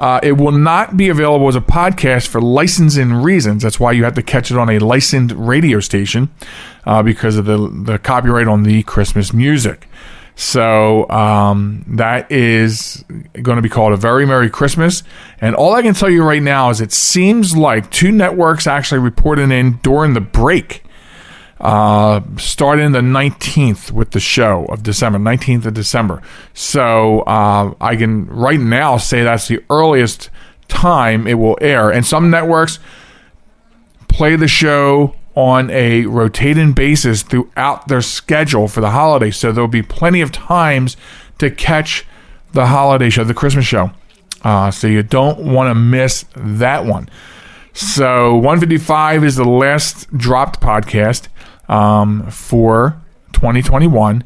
Uh, it will not be available as a podcast for licensing reasons. That's why you have to catch it on a licensed radio station uh, because of the the copyright on the Christmas music. So um, that is going to be called a very Merry Christmas. And all I can tell you right now is it seems like two networks actually reported in during the break uh, starting the 19th with the show of December, 19th of December. So uh, I can right now say that's the earliest time it will air. And some networks play the show on a rotating basis throughout their schedule for the holiday. So there'll be plenty of times to catch the holiday show, the Christmas show. Uh, so you don't want to miss that one. So 155 is the last dropped podcast um, for 2021,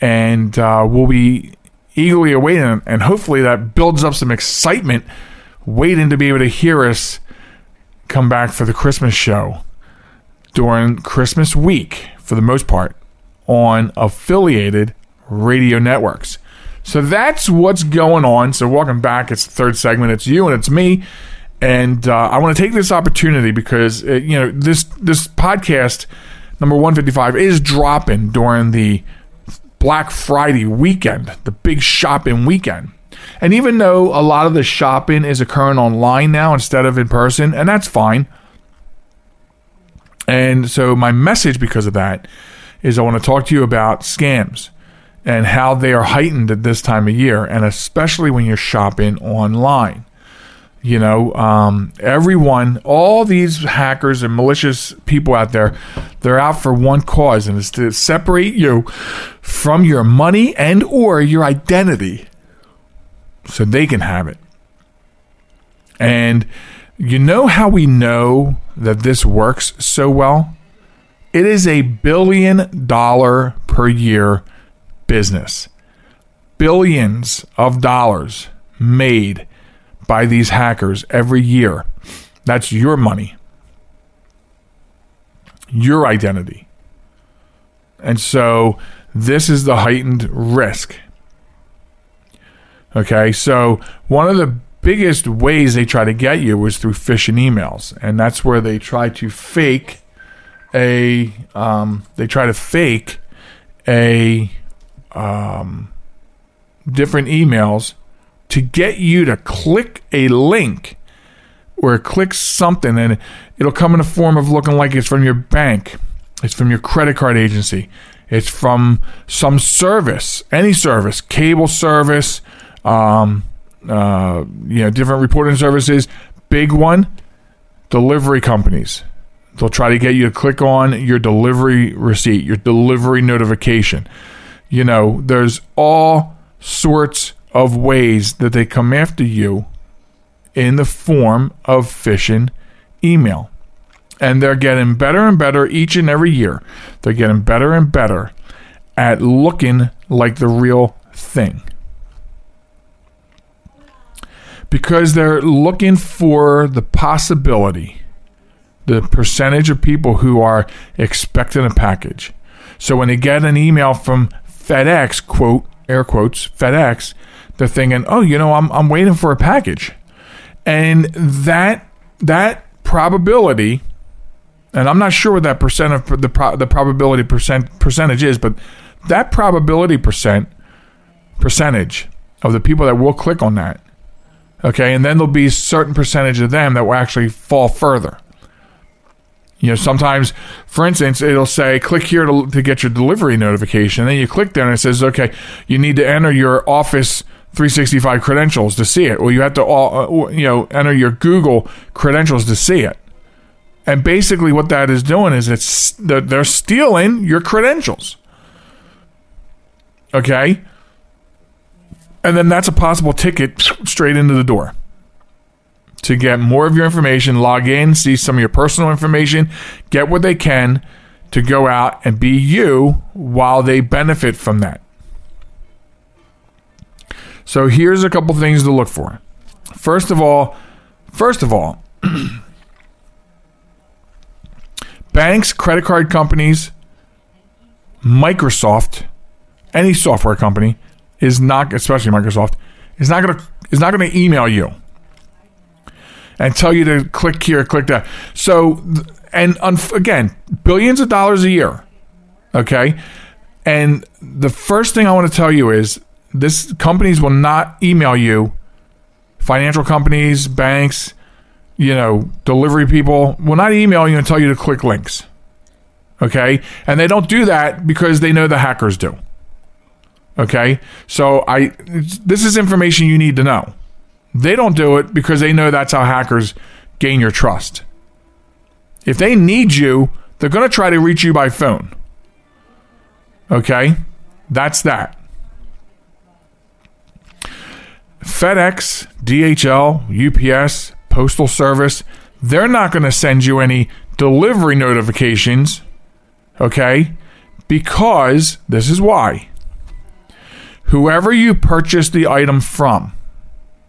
and uh, we'll be eagerly awaiting, and hopefully that builds up some excitement, waiting to be able to hear us come back for the Christmas show during Christmas week, for the most part, on affiliated radio networks. So that's what's going on. So welcome back. It's the third segment. It's you and it's me. And uh, I want to take this opportunity because uh, you know this this podcast number 155 is dropping during the Black Friday weekend, the big shopping weekend. And even though a lot of the shopping is occurring online now instead of in person, and that's fine. And so my message because of that is I want to talk to you about scams and how they are heightened at this time of year, and especially when you're shopping online. You know, um, everyone, all these hackers and malicious people out there, they're out for one cause, and it's to separate you from your money and or your identity, so they can have it. And you know how we know that this works so well? It is a billion dollar per year business. Billions of dollars made by these hackers every year. That's your money, your identity. And so this is the heightened risk. Okay, so one of the biggest ways they try to get you was through phishing emails, and that's where they try to fake a um, they try to fake a um, different emails to get you to click a link or click something and it'll come in the form of looking like it's from your bank, it's from your credit card agency, it's from some service, any service, cable service, um, uh, you know, different reporting services. Big one, delivery companies. They'll try to get you to click on your delivery receipt, your delivery notification. You know, there's all sorts of ways that they come after you in the form of phishing email. And they're getting better and better each and every year. They're getting better and better at looking like the real thing. Because they're looking for the possibility, the percentage of people who are expecting a package. So when they get an email from FedEx, quote, air quotes, FedEx, they're thinking, oh, you know, I'm, I'm waiting for a package. And that, that probability, and I'm not sure what that percent of the, pro, the probability percent percentage is, but that probability percent percentage of the people that will click on that, okay, and then there'll be a certain percentage of them that will actually fall further. You know, sometimes, for instance, it'll say, click here to, to get your delivery notification. And then you click there and it says, okay, you need to enter your Office 365 credentials to see it. Or you have to, all, uh, you know, enter your Google credentials to see it. And basically, what that is doing is it's they're stealing your credentials. Okay? And then that's a possible ticket straight into the door to get more of your information, log in, see some of your personal information, get what they can to go out and be you while they benefit from that. So here's a couple things to look for. First of all, first of all, banks, credit card companies, Microsoft, any software company is not, especially Microsoft, is not going to is not going to email you and tell you to click here, click that. So, and again, billions of dollars a year. Okay. And the first thing I want to tell you is this companies will not email you, financial companies, banks, you know, delivery people will not email you and tell you to click links. Okay. And they don't do that because they know the hackers do. Okay. So I, this is information you need to know. They don't do it because they know that's how hackers gain your trust. If they need you, they're going to try to reach you by phone. Okay? That's that. FedEx, DHL, UPS, Postal Service, they're not going to send you any delivery notifications. Okay? Because this is why. Whoever you purchase the item from,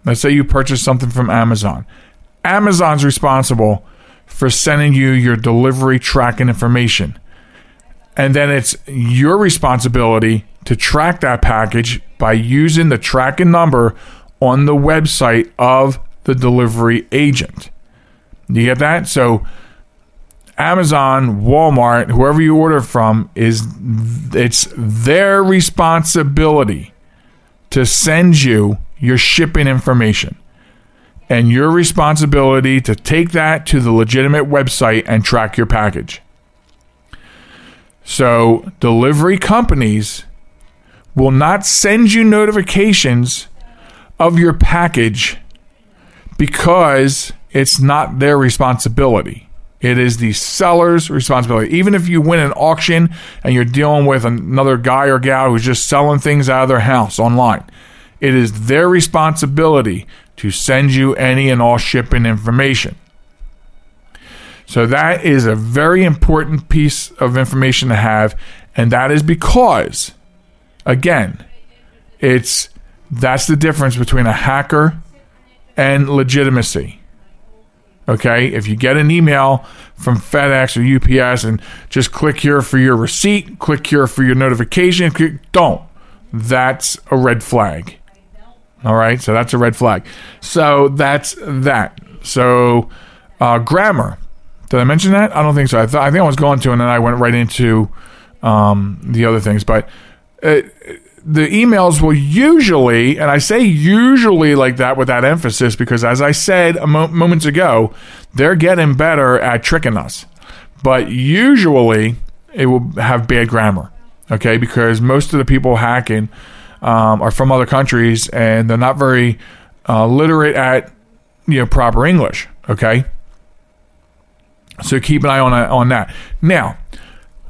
Let's say you purchase something from Amazon. Amazon's responsible for sending you your delivery tracking information. And then it's your responsibility to track that package by using the tracking number on the website of the delivery agent. Do You get that? So Amazon, Walmart, whoever you order from is it's their responsibility to send you your shipping information and your responsibility to take that to the legitimate website and track your package. So, delivery companies will not send you notifications of your package because it's not their responsibility. It is the seller's responsibility. Even if you win an auction and you're dealing with another guy or gal who's just selling things out of their house online, it is their responsibility to send you any and all shipping information. So that is a very important piece of information to have, and that is because, again, it's that's the difference between a hacker and legitimacy. Okay, if you get an email from FedEx or UPS and just click here for your receipt, click here for your notification, click, don't. That's a red flag. All right, so that's a red flag. So that's that. So uh, grammar. Did I mention that? I don't think so. I, th- I think I was going to, and then I went right into um, the other things. But uh, the emails will usually, and I say usually like that with that emphasis because, as I said mo- moments ago, they're getting better at tricking us. But usually, it will have bad grammar. Okay, because most of the people hacking um, are from other countries and they're not very uh, literate at you know proper English. Okay, so keep an eye on on that. Now,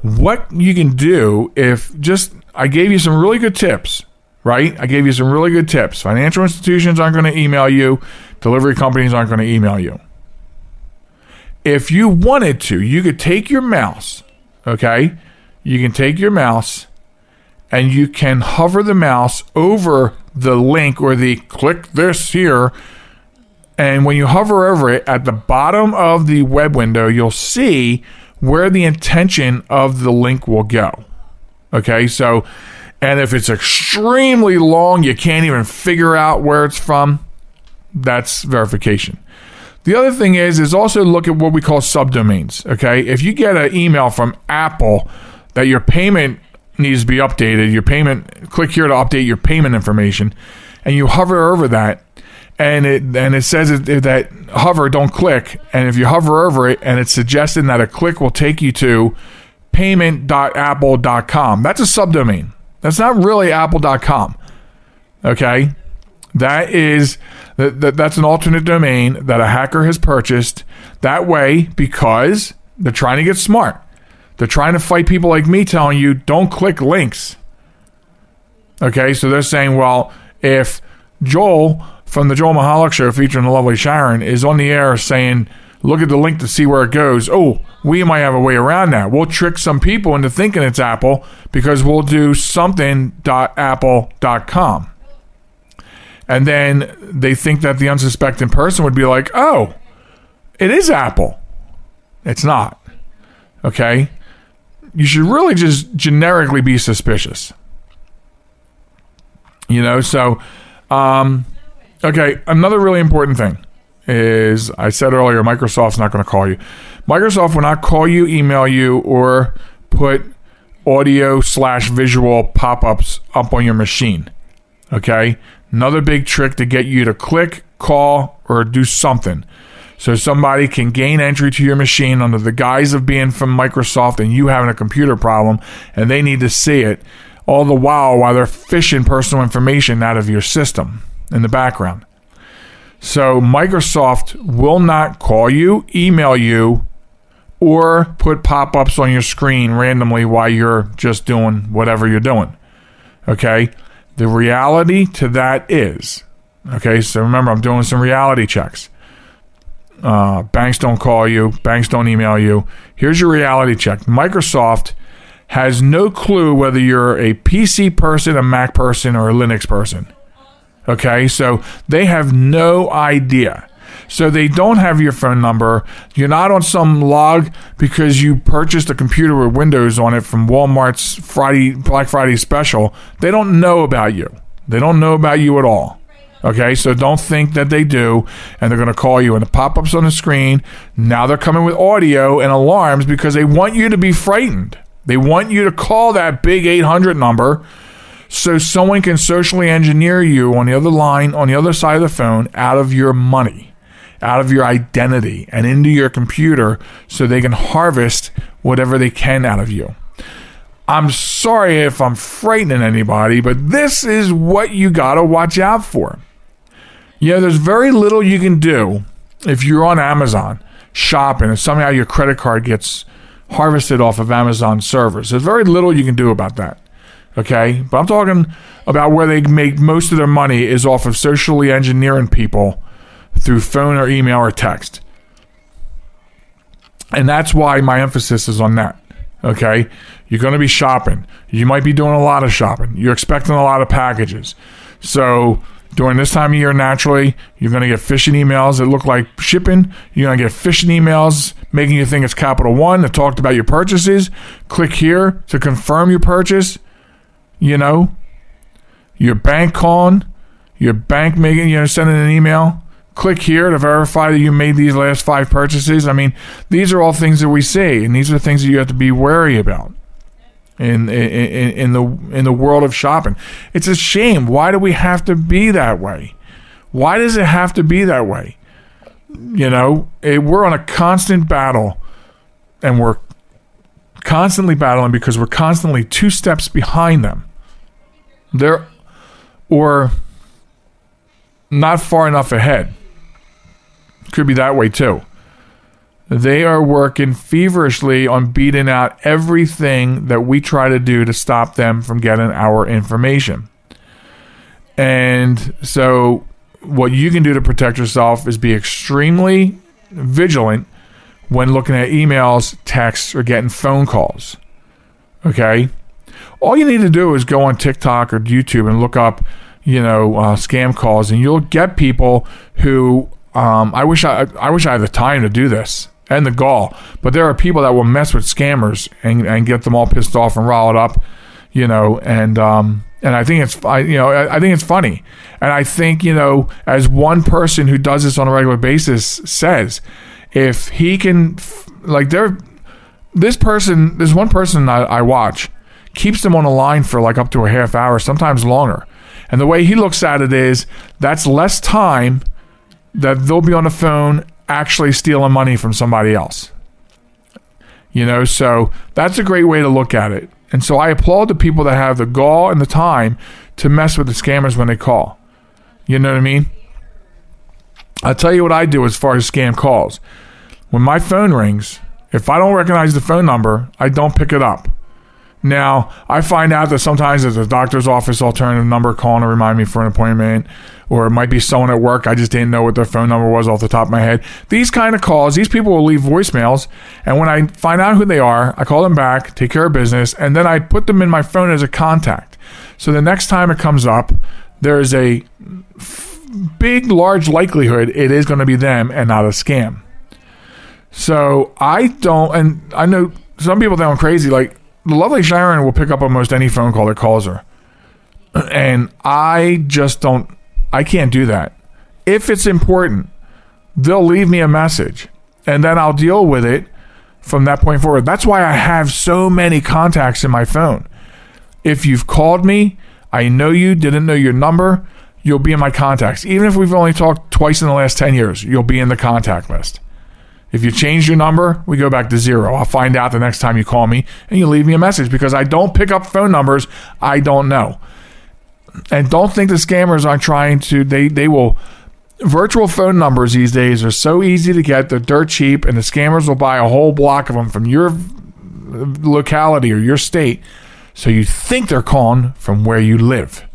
what you can do if just I gave you some really good tips, right? I gave you some really good tips. Financial institutions aren't going to email you, delivery companies aren't going to email you. If you wanted to, you could take your mouse, okay? You can take your mouse and you can hover the mouse over the link or the click this here. And when you hover over it at the bottom of the web window, you'll see where the intention of the link will go. Okay, so, and if it's extremely long, you can't even figure out where it's from, that's verification. The other thing is, is also look at what we call subdomains. Okay, if you get an email from Apple that your payment needs to be updated, your payment, click here to update your payment information, and you hover over that, and it and it says that hover, don't click, and if you hover over it, and it's suggesting that a click will take you to payment.apple.com. That's a subdomain. That's not really apple.com. Okay? That is that, that that's an alternate domain that a hacker has purchased that way because they're trying to get smart. They're trying to fight people like me telling you don't click links. Okay, so they're saying, well, if Joel from the Joel Michalec show featuring the lovely Sharen is on the air saying, look at the link to see where it goes. Oh, we might have a way around that. We'll trick some people into thinking it's Apple because we'll do something.apple.com. And then they think that the unsuspecting person would be like, oh, it is Apple. It's not. Okay? You should really just generically be suspicious. You know, so, um, okay, another really important thing is I said earlier, Microsoft's not going to call you. Microsoft will not call you, email you, or put audio slash visual pop ups up on your machine. Okay? Another big trick to get you to click, call, or do something. So somebody can gain entry to your machine under the guise of being from Microsoft and you having a computer problem and they need to see it all the while while they're fishing personal information out of your system in the background. So Microsoft will not call you, email you, or put pop ups on your screen randomly while you're just doing whatever you're doing. Okay? The reality to that is, okay, so remember, I'm doing some reality checks. Uh, banks don't call you, banks don't email you. Here's your reality check Microsoft has no clue whether you're a PC person, a Mac person, or a Linux person. Okay, so they have no idea. So they don't have your phone number. You're not on some log because you purchased a computer with Windows on it from Walmart's Friday Black Friday special. They don't know about you. They don't know about you at all. Okay, so don't think that they do, and they're going to call you, and the pop ups on the screen. Now they're coming with audio and alarms because they want you to be frightened. They want you to call that big 800 number so someone can socially engineer you on the other line, on the other side of the phone, out of your money, out of your identity, and into your computer so they can harvest whatever they can out of you. I'm sorry if I'm frightening anybody, but this is what you got to watch out for. You know, there's very little you can do if you're on Amazon shopping and somehow your credit card gets harvested off of Amazon servers. There's very little you can do about that. Okay? But I'm talking about where they make most of their money is off of socially engineering people through phone or email or text. And that's why my emphasis is on that. Okay? You're going to be shopping. You might be doing a lot of shopping. You're expecting a lot of packages. So, during this time of year, naturally, you're going to get phishing emails that look like shipping. You're going to get phishing emails making you think it's Capital One that talked about your purchases. Click here to confirm your purchase. You know, your bank calling, your bank making, you know, sending an email. Click here to verify that you made these last five purchases. I mean, these are all things that we see, and these are things that you have to be wary about in, in in the in the world of shopping. It's a shame. Why do we have to be that way? Why does it have to be that way? You know, it, we're on a constant battle, and we're constantly battling because we're constantly two steps behind them. They're or not far enough ahead. Could be that way too. They are working feverishly on beating out everything that we try to do to stop them from getting our information. And so, what you can do to protect yourself is be extremely vigilant when looking at emails, texts, or getting phone calls. Okay? All you need to do is go on TikTok or YouTube and look up, you know, uh, scam calls, and you'll get people who um, I wish I I wish I had the time to do this and the gall, but there are people that will mess with scammers and, and get them all pissed off and riled up, you know, and um, and I think it's I, you know I, I think it's funny, and I think you know as one person who does this on a regular basis says, if he can like there, this person, this one person I, I watch keeps them on the line for like up to a half hour, sometimes longer. And the way he looks at it is that's less time that they'll be on the phone actually stealing money from somebody else. You know, so that's a great way to look at it. And so I applaud the people that have the gall and the time to mess with the scammers when they call. You know what I mean? I'll tell you what I do as far as scam calls. When my phone rings, if I don't recognize the phone number, I don't pick it up. Now, I find out that sometimes there's a doctor's office alternative number calling to remind me for an appointment, or it might be someone at work. I just didn't know what their phone number was off the top of my head. These kind of calls, these people will leave voicemails, and when I find out who they are, I call them back, take care of business, and then I put them in my phone as a contact. So the next time it comes up, there is a f- big, large likelihood it is going to be them and not a scam. So I don't, and I know some people think I'm crazy. Like the lovely Sharen will pick up almost any phone call that calls her. And I just don't, I can't do that. If it's important, they'll leave me a message and then I'll deal with it from that point forward. That's why I have so many contacts in my phone. If you've called me, I know you, didn't know your number, you'll be in my contacts. Even if we've only talked twice in the last 10 years, you'll be in the contact list. If you change your number, we go back to zero. I'll find out the next time you call me and you leave me a message because I don't pick up phone numbers I don't know. And don't think the scammers aren't trying to, they, they will. Virtual phone numbers these days are so easy to get, they're dirt cheap, and the scammers will buy a whole block of them from your locality or your state. So you think they're calling from where you live.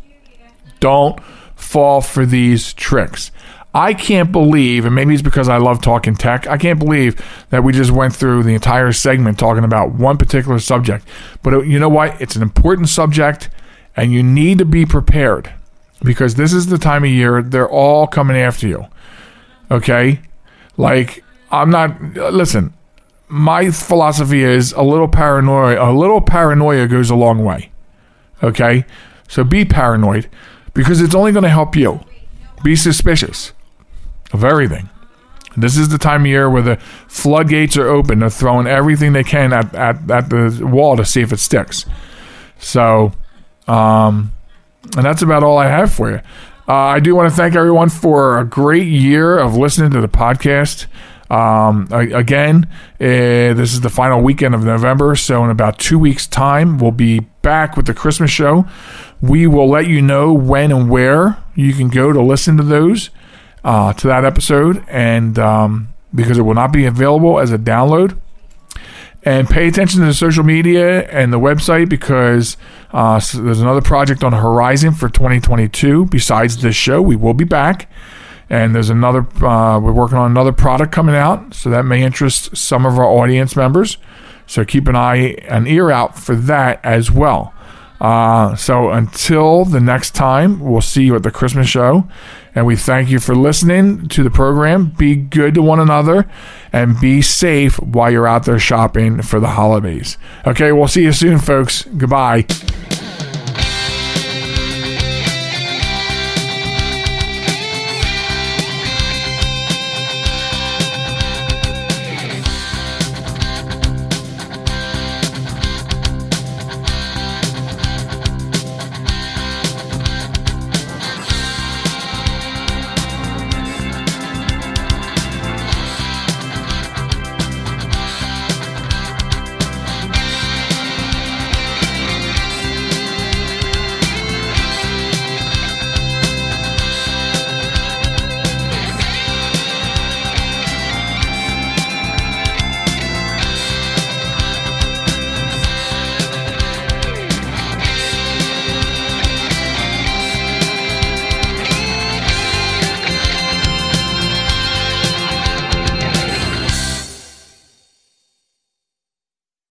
Don't fall for these tricks. I can't believe, and maybe it's because I love talking tech, I can't believe that we just went through the entire segment talking about one particular subject. But uh, you know what? It's an important subject, and you need to be prepared because this is the time of year they're all coming after you. Okay? Like, I'm not, listen, my philosophy is a little paranoia, a little paranoia goes a long way. Okay? So be paranoid because it's only going to help you. Be suspicious of everything. This is the time of year where the floodgates are open. They're throwing everything they can at, at, at the wall to see if it sticks. So, um, and that's about all I have for you. Uh, I do want to thank everyone for a great year of listening to the podcast. Um, again, uh, this is the final weekend of November, so in about two weeks' time, we'll be back with the Christmas show. We will let you know when and where you can go to listen to those uh, to that episode, and um, because it will not be available as a download. And pay attention to the social media and the website because uh, so there's another project on the horizon for 2022. Besides this show, we will be back. And there's another, uh, we're working on another product coming out. So that may interest some of our audience members. So keep an eye, an ear out for that as well. Uh, so until the next time, we'll see you at the Christmas show. And we thank you for listening to the program. Be good to one another and be safe while you're out there shopping for the holidays. Okay, we'll see you soon, folks. Goodbye.